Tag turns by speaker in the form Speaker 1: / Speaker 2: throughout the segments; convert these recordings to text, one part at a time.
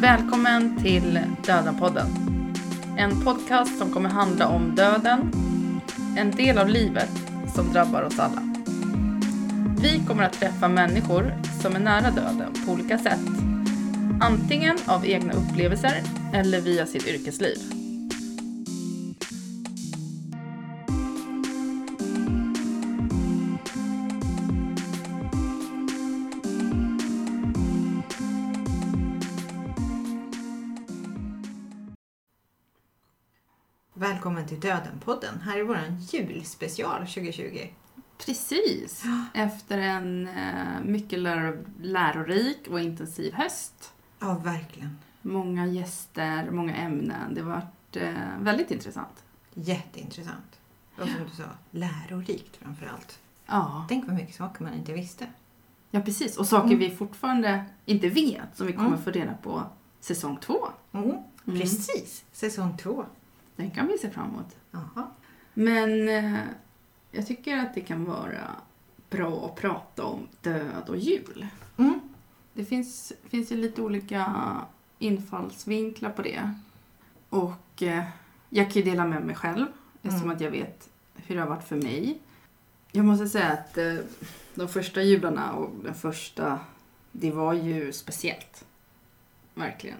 Speaker 1: Välkommen till Dödenpodden. En podcast som kommer handla om döden, en del av livet som drabbar oss alla. Vi kommer att träffa människor som är nära döden på olika sätt. Antingen av egna upplevelser eller via sitt yrkesliv.
Speaker 2: Välkommen till Döden-podden. Här är vår julspecial 2020.
Speaker 1: Precis. Efter en eh, mycket läro lärorik och intensiv höst.
Speaker 2: Ja, verkligen.
Speaker 1: Många gäster, många ämnen. Det har varit eh, väldigt intressant.
Speaker 2: Jätteintressant. Och som du sa, lärorikt framför allt.
Speaker 1: Ja.
Speaker 2: Tänk vad mycket saker man inte visste.
Speaker 1: ja, precis. Och saker
Speaker 2: Mm.
Speaker 1: vi fortfarande inte vet som vi kommer
Speaker 2: Mm.
Speaker 1: få reda på säsong två.
Speaker 2: Mm.
Speaker 1: Mm.
Speaker 2: Precis, säsong två.
Speaker 1: Den kan vi se fram emot.
Speaker 2: Jaha.
Speaker 1: Men eh, jag tycker att det kan vara bra att prata om död och jul.
Speaker 2: Mm.
Speaker 1: Det finns, finns ju lite olika infallsvinklar på det. Och eh, jag kan ju dela med mig själv eftersom
Speaker 2: Mm.
Speaker 1: att jag vet hur det har varit för mig. Jag måste säga att eh, de första jularna och den första, det var ju speciellt. Verkligen.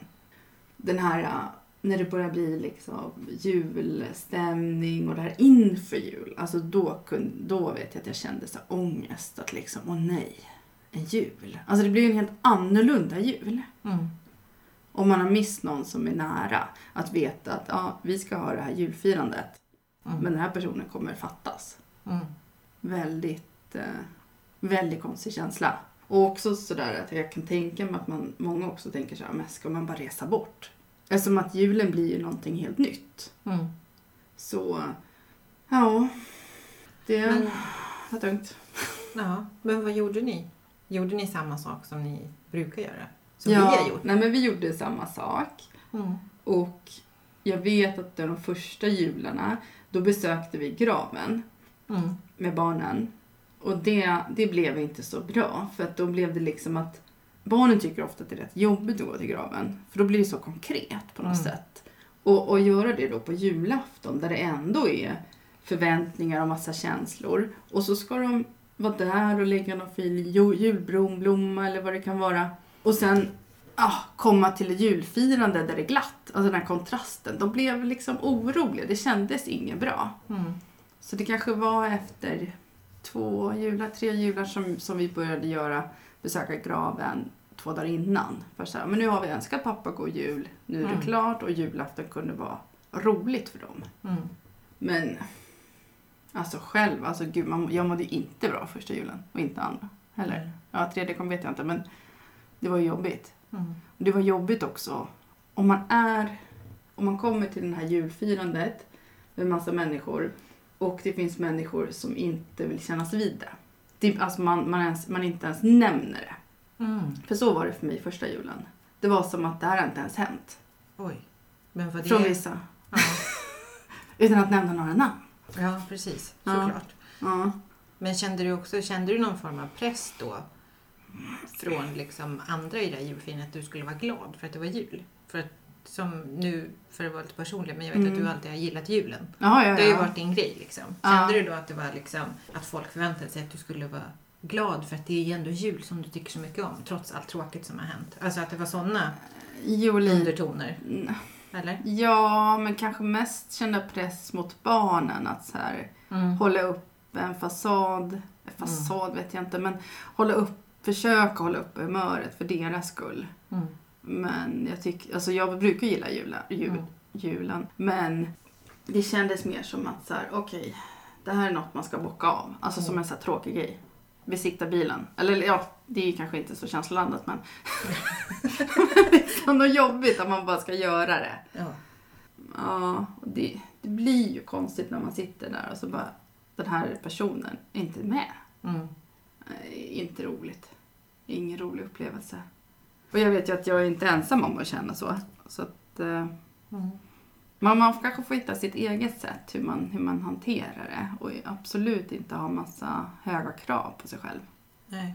Speaker 1: Den här, när det börjar bli liksom julstämning och det här inför jul. Alltså då, kun, då vet jag att jag kände så ångest att liksom, åh nej, en jul. Alltså det blir ju en helt annorlunda jul.
Speaker 2: Mm.
Speaker 1: Om man har mist någon som är nära. Att veta att ja, vi ska ha det här julfirandet.
Speaker 2: Mm.
Speaker 1: Men den här personen kommer fattas.
Speaker 2: Mm.
Speaker 1: Väldigt, eh, väldigt konstig känsla. Och också sådär att jag kan tänka mig att man, många också tänker så här, men ska man bara resa bort? Eftersom att julen blir ju någonting helt nytt.
Speaker 2: Mm.
Speaker 1: Så, ja. Det
Speaker 2: Men,
Speaker 1: var tungt.
Speaker 2: ja, men vad gjorde ni? Gjorde ni samma sak som ni brukar göra? Som
Speaker 1: ja,
Speaker 2: vi har gjort?
Speaker 1: Nej men vi gjorde samma sak.
Speaker 2: Mm.
Speaker 1: Och jag vet att de första jularna, då besökte vi graven
Speaker 2: Mm.
Speaker 1: med barnen. Och det, det blev inte så bra. För att då blev det liksom att barnen tycker ofta att det är rätt jobbigt att gå till graven. För då blir det så konkret på något
Speaker 2: Mm.
Speaker 1: sätt. Och, och göra det då på julafton där det ändå är förväntningar och massa känslor. Och så ska de vara där och lägga någon fin ju- julblomma eller vad det kan vara. Och sen ah, komma till julfirande där det är glatt. Alltså den här kontrasten. De blev liksom oroliga. Det kändes inget bra.
Speaker 2: Mm.
Speaker 1: Så det kanske var efter två jular, tre jular som, som vi började göra besöka graven två dagar innan. För så här, men nu har vi önskat pappa god jul, nu är det
Speaker 2: Mm.
Speaker 1: klart och julafton kunde vara roligt för dem.
Speaker 2: Mm.
Speaker 1: Men alltså själv, alltså gud, man, jag mådde ju inte bra första julen och inte andra heller.
Speaker 2: Mm.
Speaker 1: Ja, tredje kom vet jag inte men det var jobbigt.
Speaker 2: Mm.
Speaker 1: Det var jobbigt också om man är, om man kommer till det här julfirandet med massa människor och det finns människor som inte vill kännas vid det. Det alltså man, man, ens, man inte ens nämner det.
Speaker 2: Mm.
Speaker 1: För så var det för mig första julen. Det var som att det här har inte ens hänt.
Speaker 2: Oj. Men vad det...
Speaker 1: Från vissa.
Speaker 2: Ja.
Speaker 1: Utan att nämna några namn.
Speaker 2: ja, precis. Såklart.
Speaker 1: Ja.
Speaker 2: Men kände du också kände du någon form av press då? Från liksom andra i det här julfirandet att du skulle vara glad för att det var jul? För att som nu, för att vara lite personlig, men jag vet
Speaker 1: Mm.
Speaker 2: att du alltid har gillat julen.
Speaker 1: Ja, ja,
Speaker 2: Det har ju varit din grej liksom. Kände du då att det var liksom att folk förväntade sig att du skulle vara glad för att det är ju ändå jul som du tycker så mycket om, trots allt tråkigt som har hänt? Alltså att det var sådana undertoner,
Speaker 1: Mm.
Speaker 2: eller?
Speaker 1: Ja, men kanske mest känna press mot barnen. Att så här,
Speaker 2: Mm.
Speaker 1: hålla upp en fasad. En fasad vet jag inte, men hålla upp, försöka hålla upp humöret för deras skull.
Speaker 2: Mm.
Speaker 1: Men jag tycker, alltså jag brukar gilla jula, jul,
Speaker 2: Mm.
Speaker 1: julen. Men det kändes mer som att så här, okej, det här är något man ska bocka av. Alltså som
Speaker 2: Mm.
Speaker 1: en så här tråkig grej. Besikta bilen. Eller ja, det är ju kanske inte så känsloladdat men det är så något jobbigt att man bara ska göra det.
Speaker 2: Ja.
Speaker 1: Ja, det, det blir ju konstigt när man sitter där och så bara den här personen är inte med.
Speaker 2: Mm.
Speaker 1: Eh, Inte roligt. Ingen rolig upplevelse. Och jag vet ju att jag är inte ensam om att känna så. Så att eh,
Speaker 2: Mm.
Speaker 1: man, man kanske får hitta sitt eget sätt hur man, hur man hanterar det. Och absolut inte ha massa höga krav på sig själv.
Speaker 2: Nej.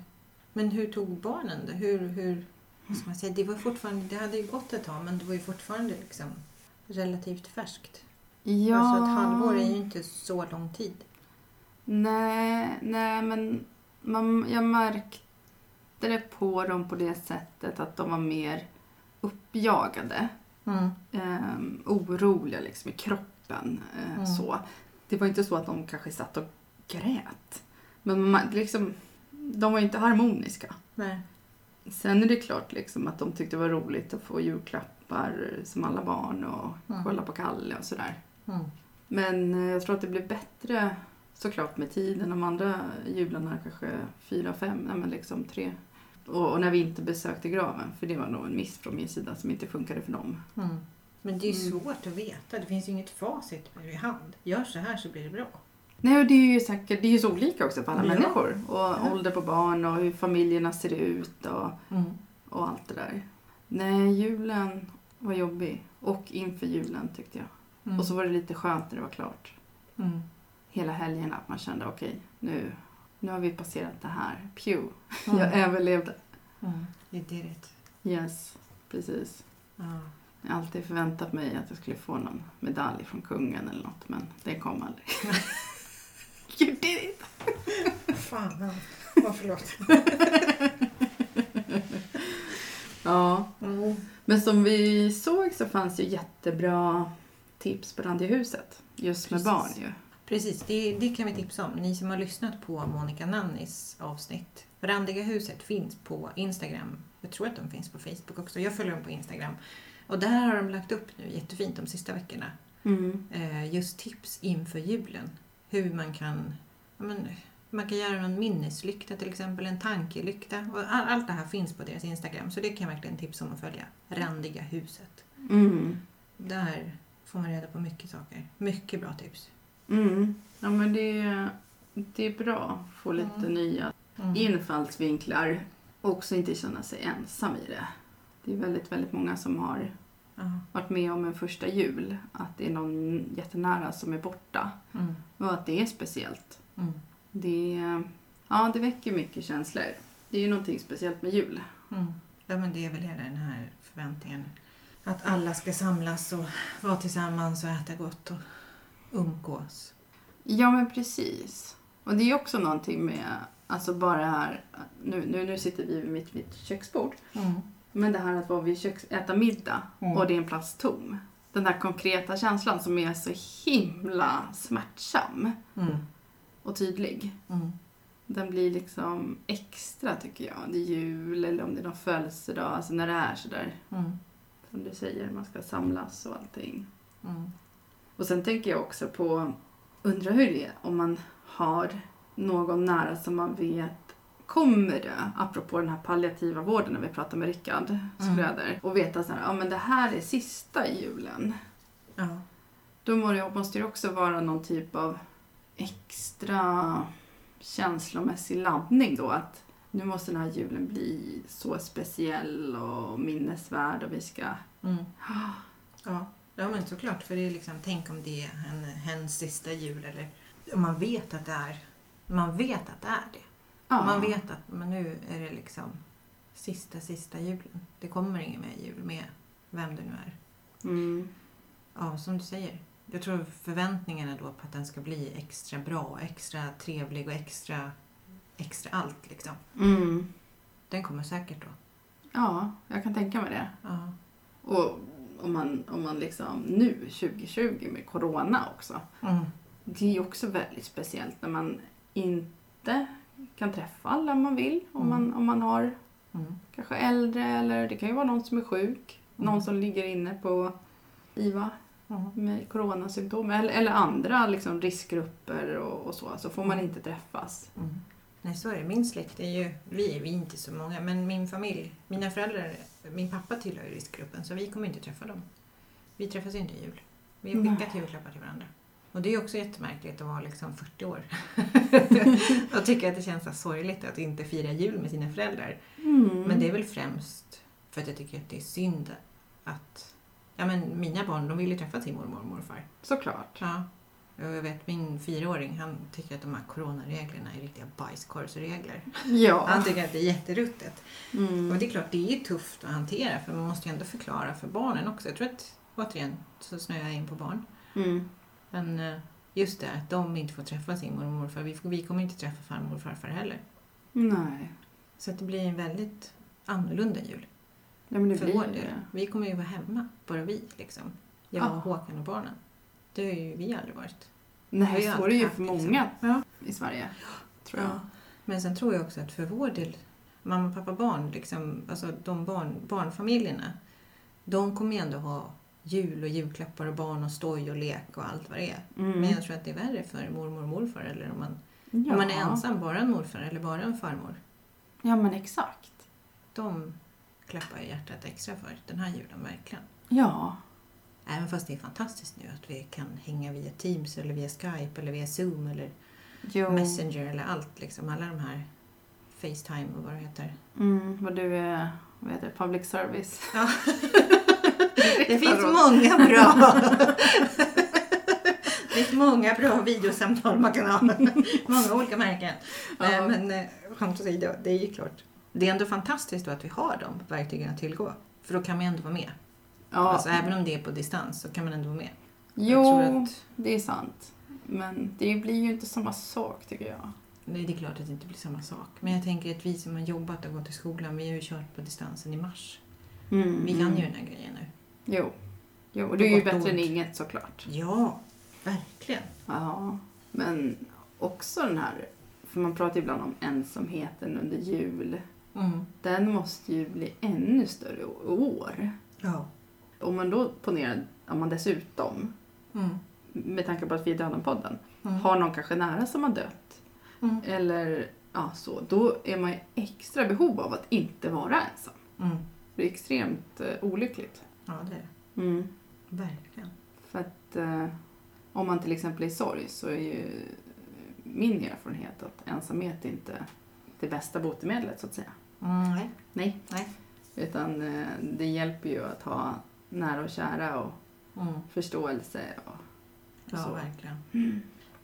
Speaker 2: Men hur tog barnen det? Hur, hur vad ska man säga, det var fortfarande, det hade ju gått ett tag men det var ju fortfarande liksom relativt färskt.
Speaker 1: Ja.
Speaker 2: Alltså ett halvår är ju inte så lång tid.
Speaker 1: Nej, nej men man, jag märkte det på dem på det sättet att de var mer uppjagade. Um, oroliga liksom i kroppen. Uh,
Speaker 2: Mm.
Speaker 1: så. Det var inte så att de kanske satt och grät. Men man, liksom, de var inte harmoniska.
Speaker 2: Nej.
Speaker 1: Sen är det klart liksom att de tyckte det var roligt att få julklappar eh, som alla barn och
Speaker 2: Mm.
Speaker 1: kolla på Kalle och sådär.
Speaker 2: Mm.
Speaker 1: Men eh, jag tror att det blev bättre såklart med tiden. De andra jularna kanske fyra, fem, nej men liksom tre. Och, och när vi inte besökte graven, för det var nog en miss från min sida som inte funkade för dem.
Speaker 2: Mm. Men det är ju
Speaker 1: Mm.
Speaker 2: svårt att veta. Det finns ju inget facit i hand. Gör så här så blir det bra.
Speaker 1: Nej, och det är ju säkert, det är ju så olika också för alla
Speaker 2: Ja.
Speaker 1: människor. Och
Speaker 2: Ja.
Speaker 1: ålder på barn och hur familjerna ser ut och, och allt det där. Nej, julen var jobbig. Och inför julen tyckte jag.
Speaker 2: Mm.
Speaker 1: Och så var det lite skönt när det var klart.
Speaker 2: Mm.
Speaker 1: Hela helgen att man kände okej, nu, nu har vi passerat det här. Pew,
Speaker 2: Mm.
Speaker 1: jag överlevde.
Speaker 2: Mm. You did it.
Speaker 1: Yes, precis.
Speaker 2: Ja.
Speaker 1: Jag har alltid förväntat mig att jag skulle få någon medalj från kungen eller något, men den kom aldrig. you did it!
Speaker 2: Fan. Ja, förlåt.
Speaker 1: Ja,
Speaker 2: Mm.
Speaker 1: men som vi såg så fanns ju jättebra tips på Randihuset. Just med
Speaker 2: Precis.
Speaker 1: barn ju.
Speaker 2: Precis, det, det kan vi tipsa om. Ni som har lyssnat på Monica Nannis avsnitt. Randiga huset finns på Instagram. Jag tror att de finns på Facebook också. Jag följer dem på Instagram. Och där har de lagt upp nu jättefint de sista veckorna.
Speaker 1: Mm.
Speaker 2: Eh, just tips inför julen. Hur man kan, men, man kan göra någon minneslykta till exempel, en tankelykta. Och all, allt det här finns på deras Instagram. Så det kan jag verkligen tipsa om att följa. Randiga huset.
Speaker 1: Mm.
Speaker 2: Där får man reda på mycket saker. Mycket bra tips.
Speaker 1: Mm. Ja, men det, det är bra att få lite
Speaker 2: Mm.
Speaker 1: nya
Speaker 2: Mm.
Speaker 1: infallsvinklar och också inte känna sig ensam i det. Det är väldigt, väldigt många som har varit med om en första jul, att det är någon jättenära som är borta
Speaker 2: Mm.
Speaker 1: och att det är speciellt.
Speaker 2: Mm.
Speaker 1: Det, ja, det väcker mycket känslor. Det är ju någonting speciellt med jul.
Speaker 2: Mm. Ja, men det är väl hela den här förväntningen. Att alla ska samlas och vara tillsammans och äta gott och umgås.
Speaker 1: Ja, men precis. Och det är också någonting med, alltså bara här, nu, nu, nu sitter vi vid mitt, mitt köksbord,
Speaker 2: Mm.
Speaker 1: men det här att vara vid köks, äta middag
Speaker 2: Mm.
Speaker 1: och det är en plats tom. Den där konkreta känslan som är så himla smärtsam
Speaker 2: Mm.
Speaker 1: och tydlig.
Speaker 2: Mm.
Speaker 1: Den blir liksom extra tycker jag. Det är jul eller om det är någon födelsedag, alltså när det är sådär
Speaker 2: Mm.
Speaker 1: som du säger, man ska samlas och allting.
Speaker 2: Mm.
Speaker 1: Och sen tänker jag också på, undrar hur det är om man har någon nära som man vet kommer dö, apropå den här palliativa vården när vi pratar med Rickard
Speaker 2: Mm.
Speaker 1: Schröder, och veta så här, ja men det här är sista julen.
Speaker 2: Ja.
Speaker 1: Då måste det också vara någon typ av extra känslomässig laddning då, att nu måste den här julen bli så speciell och minnesvärd och vi ska...
Speaker 2: Mm. Ja. Ja, men såklart. För det är liksom, tänk om det är en, hens sista jul eller om man vet att det är man vet att det är det.
Speaker 1: Ja.
Speaker 2: Man vet att men nu är det liksom sista, sista julen. Det kommer ingen mer jul med vem det nu är.
Speaker 1: Mm.
Speaker 2: Ja, som du säger. Jag tror förväntningarna då på att den ska bli extra bra, extra trevlig och extra, extra allt liksom.
Speaker 1: Mm.
Speaker 2: Den kommer säkert då.
Speaker 1: Ja, jag kan tänka mig det.
Speaker 2: Ja.
Speaker 1: Och om man, om man liksom nu, 2020 med corona också.
Speaker 2: Mm.
Speaker 1: Det är ju också väldigt speciellt när man inte kan träffa alla man vill. Om,
Speaker 2: Mm.
Speaker 1: man, om man har
Speaker 2: Mm.
Speaker 1: kanske äldre eller det kan ju vara någon som är sjuk.
Speaker 2: Mm.
Speaker 1: Någon som ligger inne på IVA
Speaker 2: Mm.
Speaker 1: med coronasymptom. Eller, eller andra liksom riskgrupper och, och så. Så får man inte träffas.
Speaker 2: Nej, så är det. Min släkt är ju, vi är vi är inte så många, men min familj, mina föräldrar, min pappa tillhör ju riskgruppen så vi kommer inte träffa dem. Vi träffas inte i jul. Vi har skickat julklappar till varandra. Och det är också jättemärkligt att vara liksom 40 år. och tycka att det känns så sorgligt att inte fira jul med sina föräldrar.
Speaker 1: Mm.
Speaker 2: Men det är väl främst för att jag tycker att det är synd att Ja men mina barn de vill ju träffa sin mormor och morfar.
Speaker 1: Såklart.
Speaker 2: Ja. Jag vet min fyraåring, han tycker att de här coronareglerna är riktiga bajskorvsregler.
Speaker 1: Ja.
Speaker 2: Han tycker att det är jätteruttet.
Speaker 1: Mm.
Speaker 2: Och det är klart, det är tufft att hantera för man måste ju ändå förklara för barnen också. Jag tror att, återigen, så snöar jag in på barn.
Speaker 1: Mm.
Speaker 2: Men eh, just det, att de inte får träffa sin mormor och morfar. Vi, vi kommer inte träffa farmor och farfar heller.
Speaker 1: Nej.
Speaker 2: Så att det blir en väldigt annorlunda jul
Speaker 1: Ja, men det
Speaker 2: för
Speaker 1: blir
Speaker 2: vår
Speaker 1: ju
Speaker 2: del.
Speaker 1: det.
Speaker 2: Vi kommer ju vara hemma, bara vi. Liksom. Jag
Speaker 1: Ja.
Speaker 2: och Håkan och barnen. Det har ju vi aldrig varit.
Speaker 1: Nej,
Speaker 2: ju
Speaker 1: så är det ju för
Speaker 2: liksom.
Speaker 1: många
Speaker 2: Ja.
Speaker 1: i Sverige. Tror jag.
Speaker 2: Ja. Men sen tror jag också att för vår del, mamma, pappa, barn, liksom, alltså de barn, barnfamiljerna, de kommer ju ändå ha jul och julklappar och barn och stoj och lek och allt vad det är.
Speaker 1: Mm.
Speaker 2: Men jag tror att det är värre för mormor och morfar eller om man,
Speaker 1: ja.
Speaker 2: om man är ensam, bara en morfar eller bara en farmor.
Speaker 1: Ja, men exakt.
Speaker 2: De klappar jag hjärtat extra för den här julen, verkligen.
Speaker 1: Ja.
Speaker 2: Även fast det är fantastiskt nu att vi kan hänga via Teams eller via Skype eller via Zoom eller
Speaker 1: Jo.
Speaker 2: Messenger eller allt liksom. Alla de här Facetime och vad det heter.
Speaker 1: Mm, vad du är, vad heter public service.
Speaker 2: Ja. Det finns många bra Det finns många bra videosamtal man kan ha. Många olika märken.
Speaker 1: Ja.
Speaker 2: Eh, Men eh, skämt åsido, det är ju klart. Det är ändå fantastiskt att vi har de verktygen att tillgå. För då kan man ju ändå vara med.
Speaker 1: Ja.
Speaker 2: Alltså, även om det är på distans så kan man ändå vara med.
Speaker 1: jo,
Speaker 2: att
Speaker 1: det är sant. Men det blir ju inte samma sak tycker jag.
Speaker 2: Nej, det är klart att det inte blir samma sak. Men jag tänker att vi som har jobbat och gått i skolan, vi har ju kört på distansen i mars.
Speaker 1: Mm,
Speaker 2: Vi kan
Speaker 1: mm.
Speaker 2: ju den här grejen nu.
Speaker 1: Jo. Jo, och det är ju bättre än
Speaker 2: ont.
Speaker 1: inget såklart.
Speaker 2: Ja, verkligen.
Speaker 1: Ja. Men också den här, för man pratar ju ibland om ensamheten under jul.
Speaker 2: Mm.
Speaker 1: Den måste ju bli ännu större i år.
Speaker 2: Ja.
Speaker 1: Om man då ponerar, om man dessutom,
Speaker 2: Mm.
Speaker 1: med tanke på att vi är Döden-podden,
Speaker 2: Mm.
Speaker 1: har någon kanske nära som har dött.
Speaker 2: Mm.
Speaker 1: Eller ja, så. Då är man ju extra behov av att inte vara ensam.
Speaker 2: Mm.
Speaker 1: Det är extremt eh, olyckligt.
Speaker 2: Ja, det är det.
Speaker 1: Mm.
Speaker 2: Verkligen.
Speaker 1: För att eh, om man till exempel är i sorg så är ju min erfarenhet att ensamhet är inte det bästa botemedlet så att säga.
Speaker 2: Mm, nej.
Speaker 1: Nej.
Speaker 2: Nej.
Speaker 1: Utan eh, det hjälper ju att ha nära och kära och
Speaker 2: Mm.
Speaker 1: förståelse. Och,
Speaker 2: Ja,
Speaker 1: Så.
Speaker 2: verkligen.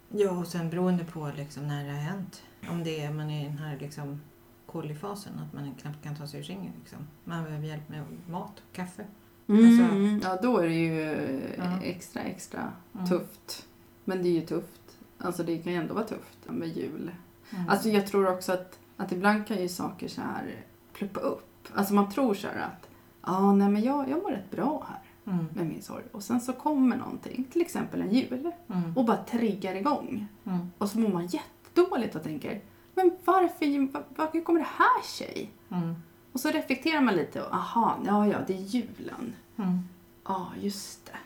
Speaker 2: Ja, och sen beroende på liksom när det har hänt. Om det är man är i den här liksom kolifasen, att man knappt kan ta sig ur sängen. Liksom. Man behöver hjälp med mat, kaffe. Alltså-
Speaker 1: Mm, ja, då är det ju extra, extra
Speaker 2: Mm.
Speaker 1: tufft. Men det är ju tufft. Alltså det kan ju ändå vara tufft med jul.
Speaker 2: Mm.
Speaker 1: Alltså jag tror också att, att ibland kan ju saker så här pluppa upp. Alltså man tror så här att ja, nej men jag, jag mår rätt bra här
Speaker 2: mm.
Speaker 1: med min sorg. Och sen så kommer någonting, till exempel en jul,
Speaker 2: Mm.
Speaker 1: och bara triggar igång.
Speaker 2: Mm.
Speaker 1: Och så mår man jättedåligt och tänker men varför, var, var, hur kommer det här sig?
Speaker 2: Mm.
Speaker 1: Och så reflekterar man lite och aha, ja ja, det är julen.
Speaker 2: Mm.
Speaker 1: Ja, just det.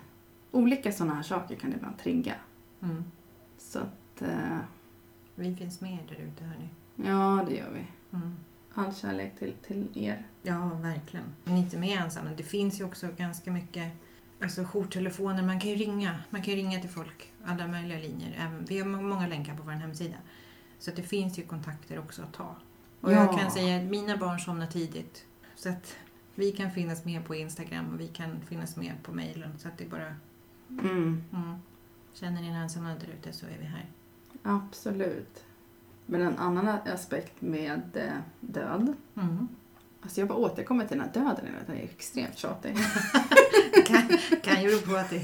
Speaker 1: Olika sådana här saker kan ibland trigga.
Speaker 2: Mm.
Speaker 1: Så att, eh,
Speaker 2: Vi finns med där ute, hörni.
Speaker 1: ja det gör vi. All kärlek till, till er.
Speaker 2: Ja, verkligen. Men inte med ensamma. Det finns ju också ganska mycket alltså, jourtelefoner. Man kan ju ringa. Man kan ju ringa till folk. Alla möjliga linjer. Vi har må- många länkar på vår hemsida. Så det finns ju kontakter också att ta. Och
Speaker 1: Ja.
Speaker 2: jag kan säga att mina barn somnar tidigt. Så att vi kan finnas med på Instagram och vi kan finnas med på mejlen. Så att det bara...
Speaker 1: Mm,
Speaker 2: Mm. Känner ni er ensamma där ute så är vi här.
Speaker 1: absolut. Men en annan aspekt med eh, död.
Speaker 2: Mm.
Speaker 1: Alltså jag bara återkommer till den här döden tiden. Jag är extremt tjatig.
Speaker 2: kan, kan ju på att det,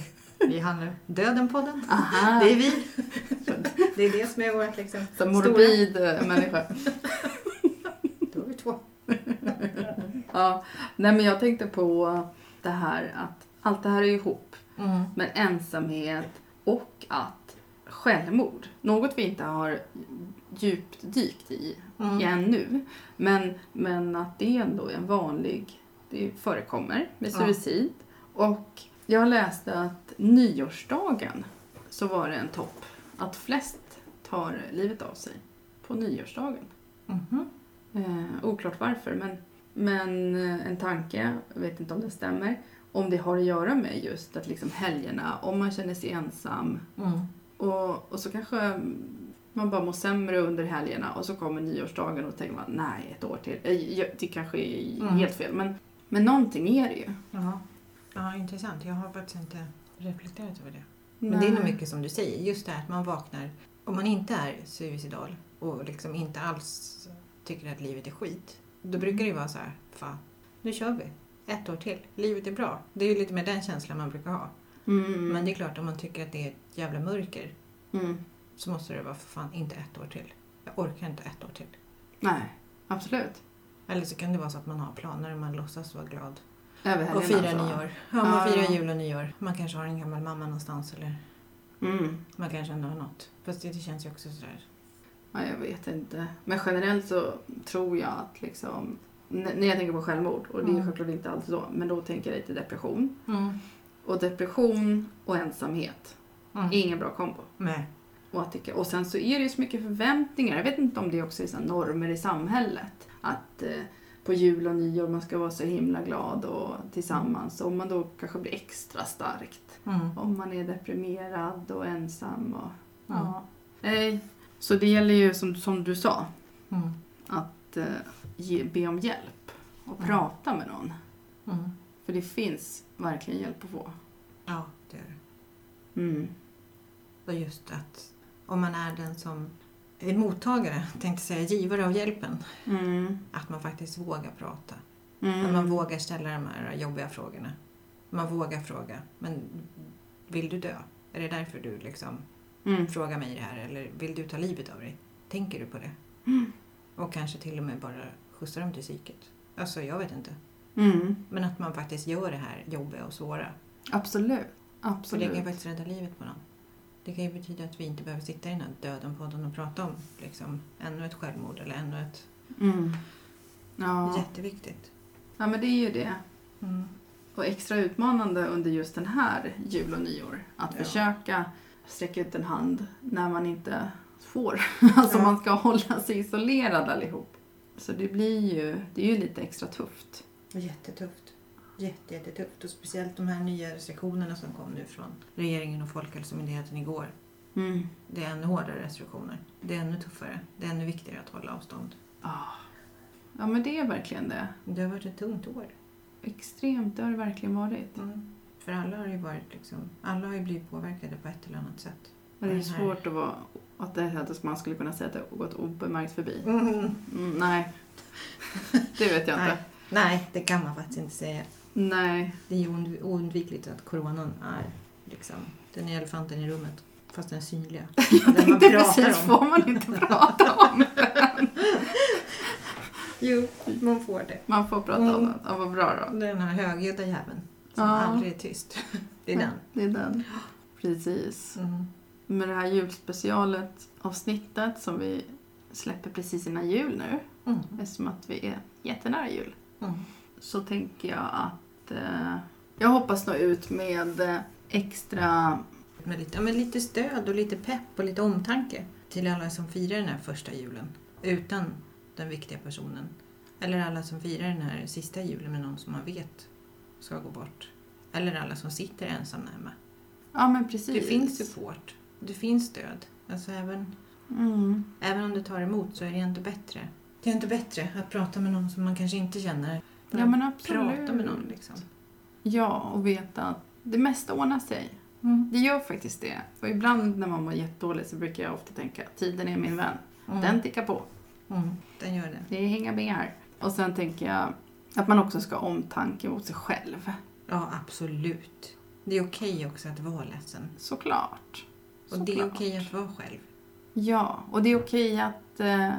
Speaker 2: vi handlar Döden-podden.
Speaker 1: Aha!
Speaker 2: Det är vi. Det är det som är vårt liksom,
Speaker 1: Så morbid eh, människa.
Speaker 2: Då är vi två.
Speaker 1: Ja. Nej men jag tänkte på det här att allt det här är ihop.
Speaker 2: Mm.
Speaker 1: Men ensamhet och att självmord, något vi inte har djupt dykt i
Speaker 2: Mm.
Speaker 1: ännu, men, men att det ändå är en vanlig, det förekommer med
Speaker 2: Ja.
Speaker 1: suicid. Och jag läste att nyårsdagen så var det en topp, att flest tar livet av sig på nyårsdagen.
Speaker 2: Mhm.
Speaker 1: Eh, oklart varför, men, men eh, en tanke, jag vet inte om det stämmer, om det har att göra med just att liksom helgerna, om man känner sig ensam
Speaker 2: Mm.
Speaker 1: och, och så kanske man bara mår sämre under helgerna och så kommer nyårsdagen och tänker man nej, ett år till. Eh, Det kanske är
Speaker 2: Mm.
Speaker 1: helt fel, men, men någonting är det ju.
Speaker 2: Ja. ja, intressant. Jag har faktiskt inte reflekterat över det. Men det är nog mycket som du säger, just det här att man vaknar, om man inte är suicidal och liksom inte alls tycker att livet är skit, då brukar det ju vara så här, fan, nu kör vi. Ett år till. Livet är bra. Det är ju lite med den känslan man brukar ha.
Speaker 1: Mm.
Speaker 2: Men det är klart, om man tycker att det är ett jävla mörker
Speaker 1: Mm.
Speaker 2: Så måste det vara för fan inte ett år till. Jag orkar inte ett år till.
Speaker 1: Nej, absolut.
Speaker 2: Eller så kan det vara så att man har planer och man låtsas vara glad.
Speaker 1: Över
Speaker 2: Och firar
Speaker 1: så.
Speaker 2: nyår. Ja, man
Speaker 1: Ja.
Speaker 2: firar jul och nyår. Man kanske har en gammal mamma någonstans eller
Speaker 1: Mm.
Speaker 2: man kanske ändå har något. Fast det, det känns ju också sådär.
Speaker 1: Ja, jag vet inte. Men generellt så tror jag att liksom... När jag tänker på självmord, och det är
Speaker 2: Mm.
Speaker 1: självklart inte alltid så, men då tänker jag lite depression.
Speaker 2: Mm.
Speaker 1: Och depression och ensamhet
Speaker 2: Mm.
Speaker 1: är ingen bra kombo.
Speaker 2: Nej.
Speaker 1: Och, att tycka, och sen så är det ju så mycket förväntningar. Jag vet inte om det också är så normer i samhället. Att eh, på jul och nyår man ska vara så himla glad och tillsammans. Om man då kanske blir extra starkt.
Speaker 2: Mm.
Speaker 1: Om man är deprimerad och ensam. Och,
Speaker 2: Mm.
Speaker 1: ja. Så det gäller ju som, som du sa.
Speaker 2: Mm.
Speaker 1: Att eh, ge, be om hjälp. Och
Speaker 2: Mm.
Speaker 1: prata med någon.
Speaker 2: Mm.
Speaker 1: För det finns verkligen hjälp att få.
Speaker 2: Ja, det är det.
Speaker 1: Mm.
Speaker 2: Och just att om man är den som är mottagare, tänkte säga givare av hjälpen,
Speaker 1: Mm.
Speaker 2: att man faktiskt vågar prata.
Speaker 1: Mm.
Speaker 2: Att man vågar ställa de här jobbiga frågorna. Man vågar fråga, men vill du dö? Är det därför du liksom
Speaker 1: Mm.
Speaker 2: frågar mig det här? Eller vill du ta livet av dig? Tänker du på det?
Speaker 1: Mm.
Speaker 2: Och kanske till och med bara skjutsa dem till psyket. Alltså, jag vet inte.
Speaker 1: Mm.
Speaker 2: Men att man faktiskt gör det här jobbiga och svåra.
Speaker 1: Absolut.
Speaker 2: För det
Speaker 1: Absolut.
Speaker 2: kan faktiskt rädda livet på någon. Det kan ju betyda att vi inte behöver sitta i den här döden-podden och prata om liksom, ännu ett självmord eller ännu ett...
Speaker 1: Mm. Ja.
Speaker 2: Jätteviktigt.
Speaker 1: ja, men det är ju det.
Speaker 2: Mm.
Speaker 1: Och extra utmanande under just den här jul och nyår. Att
Speaker 2: Ja.
Speaker 1: försöka sträcka ut en hand när man inte får. Alltså
Speaker 2: Ja.
Speaker 1: man ska hålla sig isolerad allihop. Så det blir ju, det är ju lite extra tufft.
Speaker 2: Jättetufft. Jätte, jättetufft. Och speciellt de här nya restriktionerna som kom nu från regeringen och Folkhälsomyndigheten igår.
Speaker 1: Mm.
Speaker 2: Det är ännu hårdare restriktioner. Det är ännu tuffare. Det är ännu viktigare att hålla avstånd.
Speaker 1: Ah. Ja men det är verkligen det.
Speaker 2: Det har varit ett tungt år.
Speaker 1: Extremt, det har det verkligen varit.
Speaker 2: Mm. För alla har ju varit liksom, alla har ju blivit påverkade på ett eller annat sätt.
Speaker 1: Och det är svårt att vara, att det är att man skulle kunna säga att det har gått obemärkt förbi.
Speaker 2: Mm.
Speaker 1: Mm, nej. Det vet jag
Speaker 2: Nej.
Speaker 1: inte.
Speaker 2: Nej, det kan man faktiskt inte säga.
Speaker 1: Nej.
Speaker 2: Det är ju ound- oundvikligt att coronan är liksom, den är elefanten i rummet. Fast den synliga.
Speaker 1: Jag
Speaker 2: Den man
Speaker 1: tänkte
Speaker 2: pratar
Speaker 1: precis,
Speaker 2: om.
Speaker 1: får man inte prata om?
Speaker 2: Jo, man får det.
Speaker 1: Man får prata om
Speaker 2: Mm.
Speaker 1: det. Ja, vad bra då.
Speaker 2: Den här högljudda jäveln som
Speaker 1: Ja.
Speaker 2: aldrig är tyst. Det är den.
Speaker 1: Det är den. Precis.
Speaker 2: Mm.
Speaker 1: Med det här julspecialet avsnittet som vi släpper precis innan jul nu.
Speaker 2: Mm.
Speaker 1: Eftersom att vi är jättenära jul.
Speaker 2: Mm.
Speaker 1: Så tänker jag att eh, jag hoppas nå ut med eh, extra...
Speaker 2: Med lite, ja, med lite stöd och lite pepp och lite omtanke till alla som firar den här första julen utan den viktiga personen. Eller alla som firar den här sista julen med någon som man vet ska gå bort. Eller alla som sitter ensam hemma.
Speaker 1: Ja men precis.
Speaker 2: Det finns support. Det finns stöd. Alltså även,
Speaker 1: Mm.
Speaker 2: även om det tar emot så är det inte bättre. Det är inte bättre att prata med någon som man kanske inte känner.
Speaker 1: Ja men absolut.
Speaker 2: Prata med någon liksom.
Speaker 1: Ja, och veta att det mesta ordnar sig.
Speaker 2: Mm.
Speaker 1: Det gör faktiskt det. Och ibland när man mår jättedåligt så brukar jag ofta tänka tiden är min vän.
Speaker 2: Mm.
Speaker 1: Den tickar på.
Speaker 2: Mm. Den gör det.
Speaker 1: Det är inga pengar. Och sen tänker jag att man också ska ha omtanke mot sig själv.
Speaker 2: Ja, absolut. Det är okej också att vara ledsen.
Speaker 1: Såklart.
Speaker 2: Och det är
Speaker 1: Såklart.
Speaker 2: okej att vara själv.
Speaker 1: Ja, och det är okej att, eh,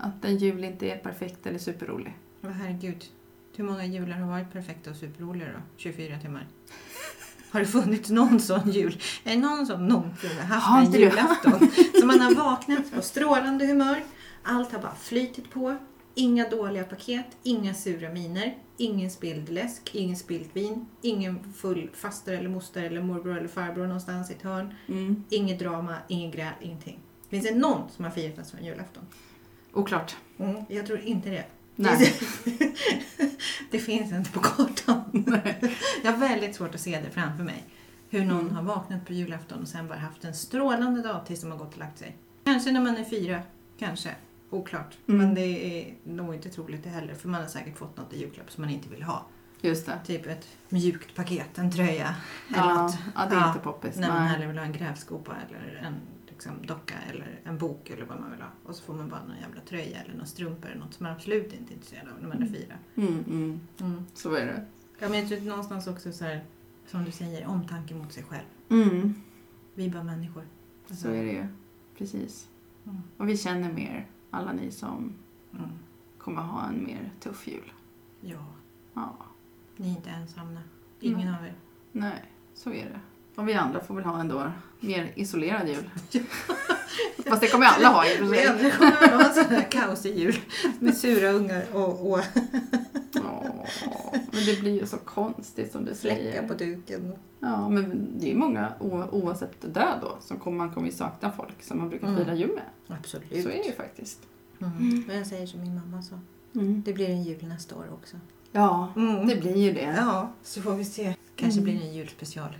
Speaker 1: att en jul inte är perfekt eller superrolig.
Speaker 2: Men herregud, hur många jular har varit perfekta och superroliga då? 24 timmar. Har det funnits någon sån jul? Är det någon som någonsin har haft
Speaker 1: Har
Speaker 2: en julafton? Så man har vaknat på strålande humör. Allt har bara flytit på. Inga dåliga paket, inga sura miner, ingen spilld läsk, ingen spillt vin, ingen full faster eller moster eller morbror eller farbror någonstans i ett hörn.
Speaker 1: Mm.
Speaker 2: Inget drama, ingen gräl, ingenting. Finns det någon som har firat en sån julafton?
Speaker 1: Oklart.
Speaker 2: Mm, jag tror inte det.
Speaker 1: Nej.
Speaker 2: det finns inte på kartan.
Speaker 1: Nej.
Speaker 2: Jag har väldigt svårt att se det framför mig. Hur någon
Speaker 1: Mm.
Speaker 2: har vaknat på julafton och sen bara haft en strålande dag tills de har gått och lagt sig. Kanske när man är fyra, kanske. Oklart.
Speaker 1: Mm.
Speaker 2: Men det är nog inte troligt det heller. För man har säkert fått något i julklapp som man inte vill ha.
Speaker 1: Just det.
Speaker 2: Typ ett mjukt paket, en tröja eller
Speaker 1: Ja,
Speaker 2: något.
Speaker 1: ja, det är
Speaker 2: Ja.
Speaker 1: inte poppis.
Speaker 2: När man hellre vill ha en grävskopa eller en liksom, docka eller en bok eller vad man vill ha. Och så får man bara någon jävla tröja eller några strumpor eller något som man absolut inte är intresserad av när man är fyra.
Speaker 1: Mm, mm.
Speaker 2: Mm.
Speaker 1: Så är det.
Speaker 2: Ja, men jag tror någonstans också så här, som du säger, omtanke mot sig själv.
Speaker 1: Mm.
Speaker 2: Vi är bara människor.
Speaker 1: Så är det ju. Precis.
Speaker 2: Mm.
Speaker 1: Och vi känner mer, alla ni som
Speaker 2: Mm.
Speaker 1: kommer ha en mer tuff jul.
Speaker 2: Ja,
Speaker 1: Ja,
Speaker 2: ni är inte ensamma. Ingen
Speaker 1: Mm.
Speaker 2: av er.
Speaker 1: nej, så är det. Och vi andra får väl ha en då mer isolerad jul. Fast det kommer alla ha i och för
Speaker 2: Vi
Speaker 1: sig.
Speaker 2: andra kommer väl ha en sån här kaosig jul med sura ungar och, och
Speaker 1: Åh, men det blir ju så konstigt som du säger.
Speaker 2: på duken.
Speaker 1: Ja, men det är ju många, oavsett död då, som kommer, man kommer ju sakna folk som man brukar
Speaker 2: Mm.
Speaker 1: fira jul med.
Speaker 2: Absolut.
Speaker 1: Så är det ju faktiskt.
Speaker 2: Mm. Men jag säger som min mamma sa. Det blir en jul nästa år också.
Speaker 1: Ja,
Speaker 2: Mm.
Speaker 1: det blir ju det.
Speaker 2: Ja, så får vi se. Kanske
Speaker 1: Mm.
Speaker 2: blir det en julspecial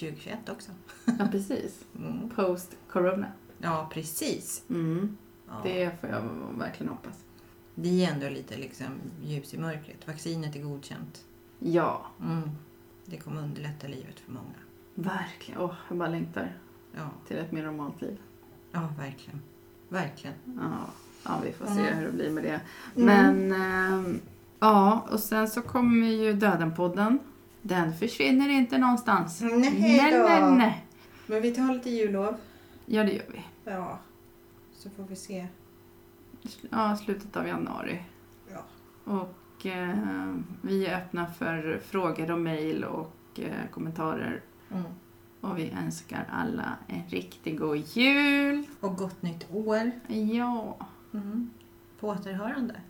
Speaker 2: 2021 också.
Speaker 1: Ja, precis.
Speaker 2: Mm.
Speaker 1: Post-corona.
Speaker 2: Ja, precis.
Speaker 1: Mm.
Speaker 2: Ja.
Speaker 1: Det får jag verkligen hoppas.
Speaker 2: Vi är ändå lite liksom ljus i mörkret. Vaccinet är godkänt.
Speaker 1: Ja,
Speaker 2: Mm. Det kommer underlätta livet för många.
Speaker 1: verkligen. Åh, jag bara längtar
Speaker 2: Ja,
Speaker 1: till ett mer normalt liv.
Speaker 2: ja verkligen. Verkligen.
Speaker 1: Ja, ja vi får se
Speaker 2: Mm.
Speaker 1: hur det blir med det.
Speaker 2: Mm.
Speaker 1: Men, ehm, ja, och sen så kommer ju Döden-podden. Den försvinner inte någonstans.
Speaker 2: Nej
Speaker 1: nej, nej, nej.
Speaker 2: Men vi tar lite jullov.
Speaker 1: Ja, det gör vi.
Speaker 2: Ja. Så får vi se.
Speaker 1: Ja, slutet av januari.
Speaker 2: Ja.
Speaker 1: Och eh, vi är öppna för frågor och mejl och eh, kommentarer.
Speaker 2: Mm.
Speaker 1: Och vi önskar alla en riktigt god jul.
Speaker 2: Och gott nytt år.
Speaker 1: Ja,
Speaker 2: Mm. På återhörande.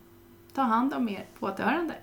Speaker 1: ta hand om er. På återhörande.